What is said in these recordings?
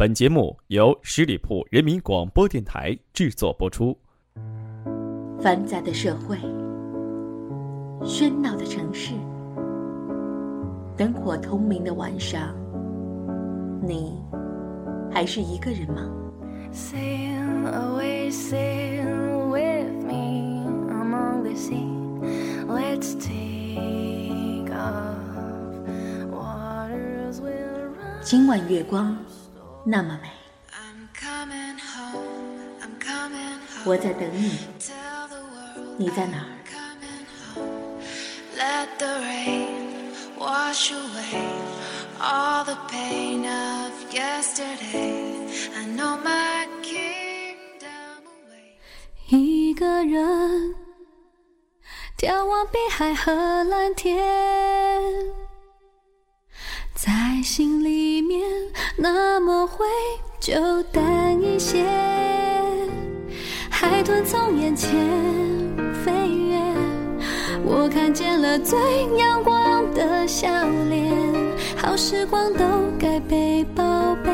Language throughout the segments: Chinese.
本节目由十里铺人民广播电台制作播出。繁杂的社会，喧闹的城市，灯火通明的晚上，你还是一个人吗？今晚月光那么美，我在等你，你在哪？儿？一个人眺望碧海和蓝天。在心里面那么灰，就淡一些。海豚从眼前飞越，我看见了最阳光的笑脸。好时光都该被宝贝，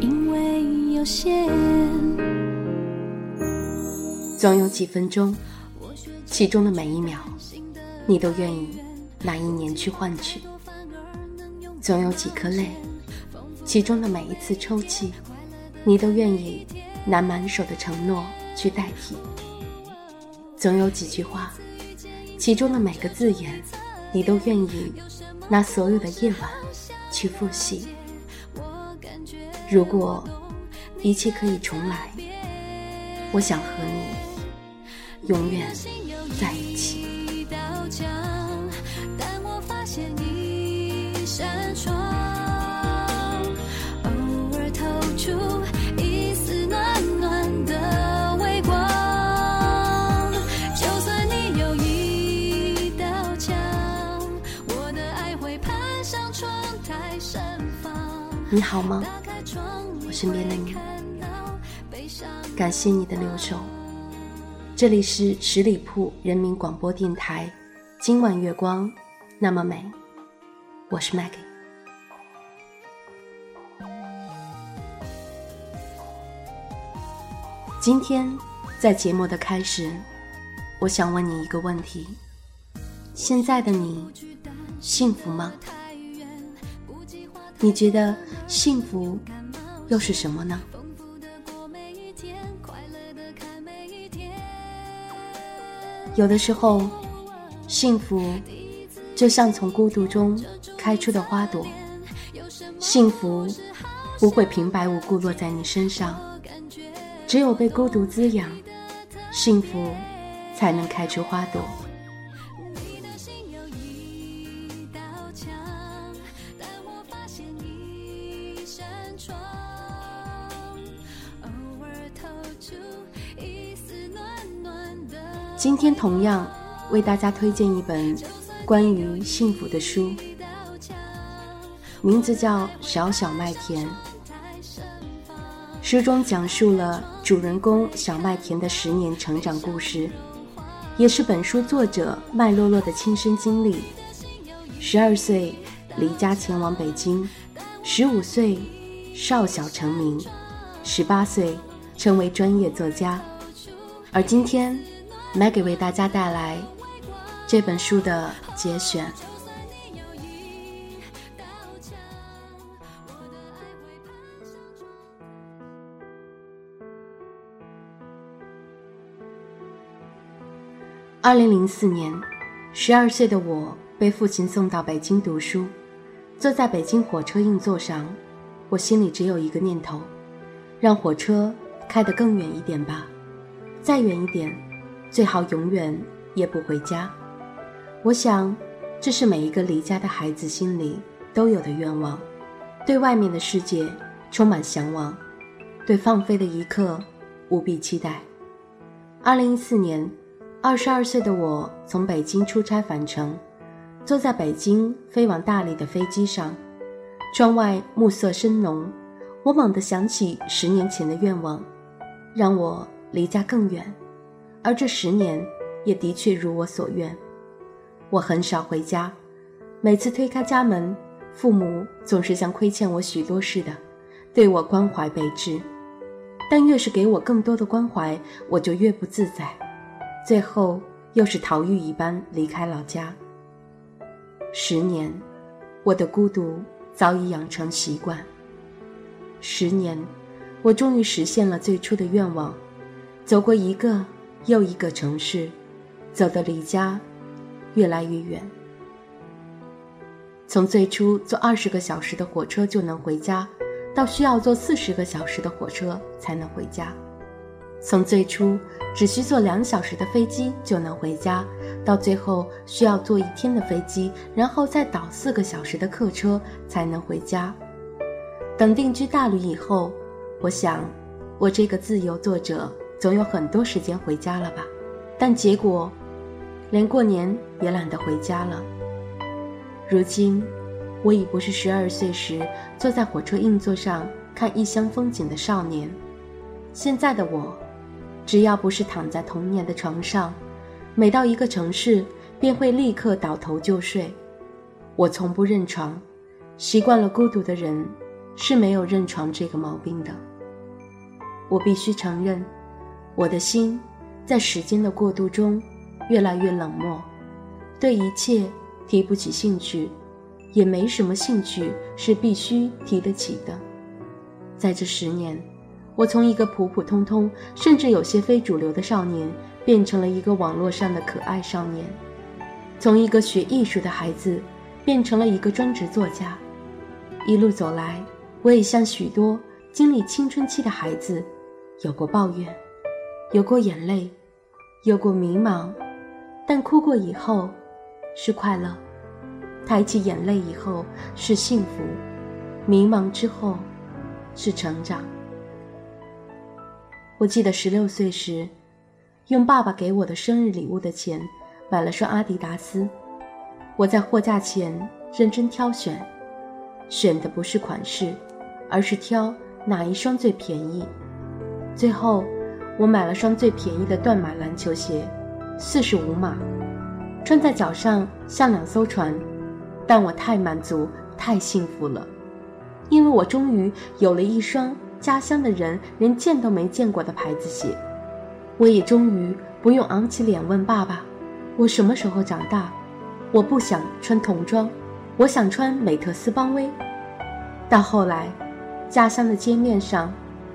因为有限。总有几分钟，其中的每一秒，你都愿意拿一年去换取。总有几颗泪，其中的每一次抽泣，你都愿意拿满手的承诺去代替。总有几句话，其中的每个字眼，你都愿意拿所有的夜晚去复习。如果一切可以重来，我想和你永远在一起。扇窗，偶尔透出一丝暖暖的微光。就算你有一道墙，我的爱会攀上窗台盛放。你好吗？我身边的你，感谢你的留守。这里是十里铺人民广播电台，今晚月光那么美。我是 Maggie。今天在节目的开始，我想问你一个问题：现在的你幸福吗？你觉得幸福又是什么呢？有的时候，幸福就像从孤独中。开出的花朵，幸福不会平白无故落在你身上，只有被孤独滋养，幸福才能开出花朵。今天同样为大家推荐一本关于幸福的书。名字叫《小小麦田》，书中讲述了主人公小麦田的十年成长故事，也是本书作者麦洛洛的亲身经历。十二岁离家前往北京，十五岁少小成名，十八岁成为专业作家。而今天，Maggie 为大家带来这本书的节选。二零零四年，十二岁的我被父亲送到北京读书。坐在北京火车硬座上，我心里只有一个念头：让火车开得更远一点吧，再远一点，最好永远也不回家。我想，这是每一个离家的孩子心里都有的愿望：对外面的世界充满向往，对放飞的一刻无比期待。二零一四年。二十二岁的我从北京出差返程，坐在北京飞往大理的飞机上，窗外暮色深浓，我猛地想起十年前的愿望，让我离家更远，而这十年也的确如我所愿。我很少回家，每次推开家门，父母总是像亏欠我许多似的，对我关怀备至，但越是给我更多的关怀，我就越不自在，最后又是逃狱一般离开老家。十年，我的孤独早已养成习惯。十年，我终于实现了最初的愿望，走过一个又一个城市，走得离家越来越远。从最初坐二十个小时的火车就能回家。到需要坐四十个小时的火车才能回家，从最初只需坐两小时的飞机就能回家，到最后需要坐一天的飞机，然后再倒四个小时的客车才能回家。等定居大旅以后，我想，我这个自由作者总有很多时间回家了吧？但结果，连过年也懒得回家了。如今。我已不是十二岁时坐在火车硬座上看异乡风景的少年，现在的我，只要不是躺在童年的床上，每到一个城市便会立刻倒头就睡。我从不认床，习惯了孤独的人是没有认床这个毛病的。我必须承认，我的心在时间的过渡中越来越冷漠，对一切提不起兴趣。也没什么兴趣是必须提得起的。在这十年，我从一个普普通通，甚至有些非主流的少年，变成了一个网络上的可爱少年；从一个学艺术的孩子，变成了一个专职作家。一路走来，我也像许多经历青春期的孩子，有过抱怨，有过眼泪，有过迷茫，但哭过以后，是快乐。抬起眼泪以后是幸福，迷茫之后是成长。我记得十六岁时，用爸爸给我的生日礼物的钱买了双阿迪达斯。我在货架前认真挑选，选的不是款式，而是挑哪一双最便宜。最后，我买了双最便宜的断码篮球鞋，四十五码，穿在脚上像两艘船。但我太满足，太幸福了，因为我终于有了一双家乡的人连见都没见过的牌子鞋，我也终于不用昂起脸问爸爸：“我什么时候长大？”我不想穿童装，我想穿美特斯邦威。到后来，家乡的街面上，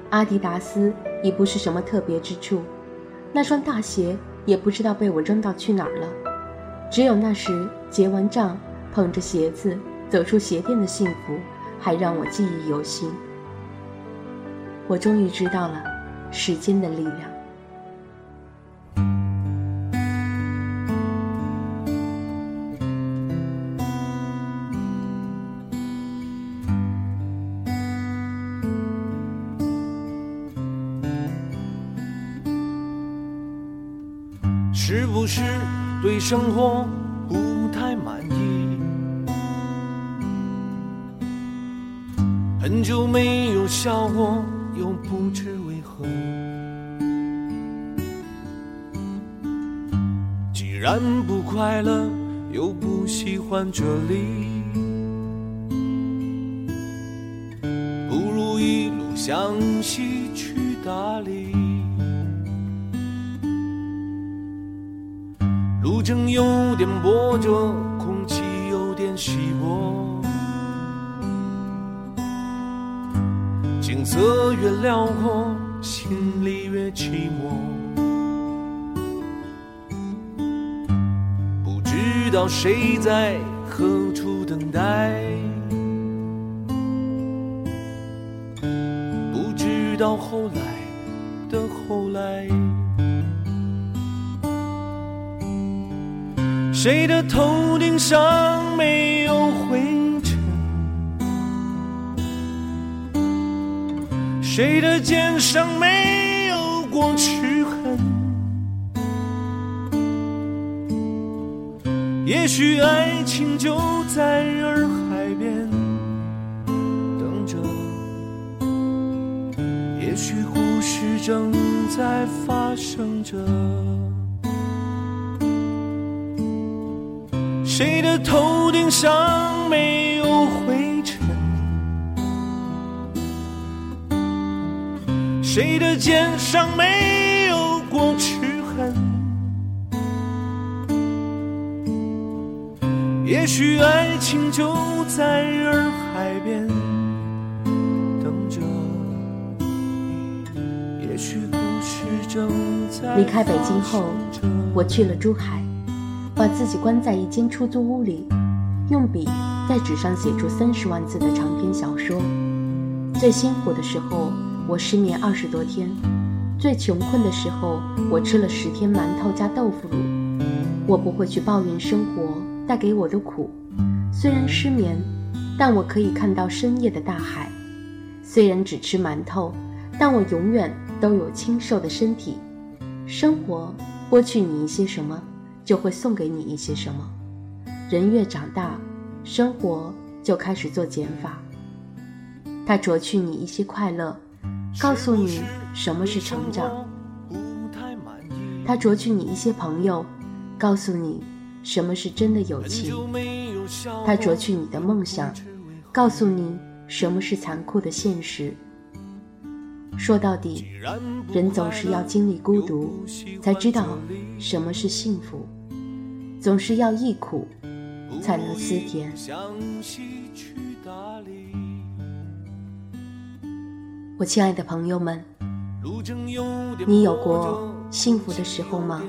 阿迪达斯已不是什么特别之处，那双大鞋也不知道被我扔到去哪儿了，只有那时结完账。捧着鞋子走出鞋店的幸福，还让我记忆犹新。我终于知道了时间的力量。是不是对生活不太满意？很久没有笑过，又不知为何。既然不快乐，又不喜欢这里，不如一路向西去大理。路程有点波折，色越辽阔，心里越寂寞。不知道谁在何处等待，不知道后来的后来，谁的头顶上没有灰。谁的肩上没有过齿痕？也许爱情就在洱海边等着，也许故事正在发生着。谁的头顶上没谁的肩上没有过齿痕？也许爱情就在洱海边等着，也许故事正在离开北京后我去了珠海，把自己关在一间出租屋里，用笔在纸上写出三十万字的长篇小说。最辛苦的时候，我失眠二十多天；最穷困的时候，我吃了十天馒头加豆腐乳。我不会去抱怨生活带给我的苦，虽然失眠，但我可以看到深夜的大海；虽然只吃馒头，但我永远都有清瘦的身体。生活剥去你一些什么，就会送给你一些什么。人越长大，生活就开始做减法。它啄去你一些快乐，告诉你什么是成长；它啄去你一些朋友，告诉你什么是真的友情；它啄去你的梦想，告诉你什么是残酷的现实。说到底，人总是要经历孤独，才知道什么是幸福；总是要忆苦，才能思甜。我亲爱的朋友们，你有过幸福的时候吗？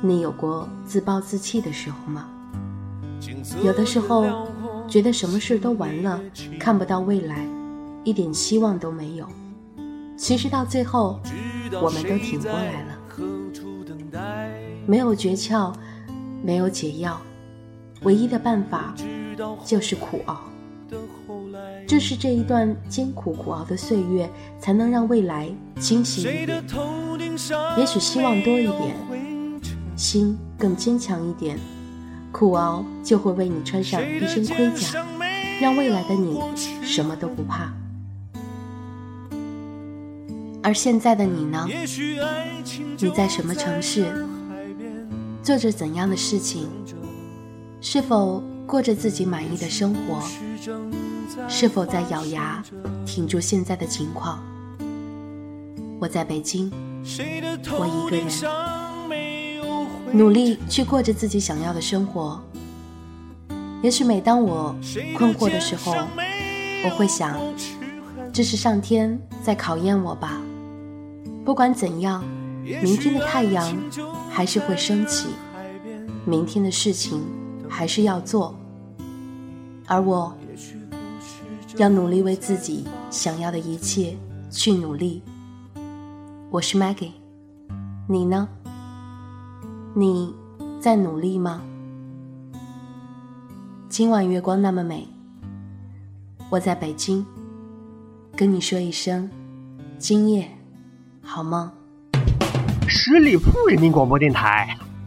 你有过自暴自弃的时候吗？有的时候，觉得什么事都完了，看不到未来，一点希望都没有。其实到最后，我们都挺过来了。没有诀窍，没有解药，唯一的办法就是苦熬。正是这一段艰苦苦熬的岁月，才能让未来清晰一点。也许希望多一点，心更坚强一点，苦熬就会为你穿上一身盔甲，让未来的你什么都不怕。而现在的你呢？你在什么城市？做着怎样的事情？是否过着自己满意的生活？是否在咬牙挺住现在的情况？我在北京，我一个人，努力去过着自己想要的生活。也许每当我困惑的时候，我会想，这是上天在考验我吧。不管怎样，明天的太阳还是会升起，明天的事情还是要做，而我。要努力为自己想要的一切去努力。我是 Maggie，你呢？你在努力吗？今晚月光那么美，我在北京，跟你说一声，今夜好梦。十里铺人民广播电台。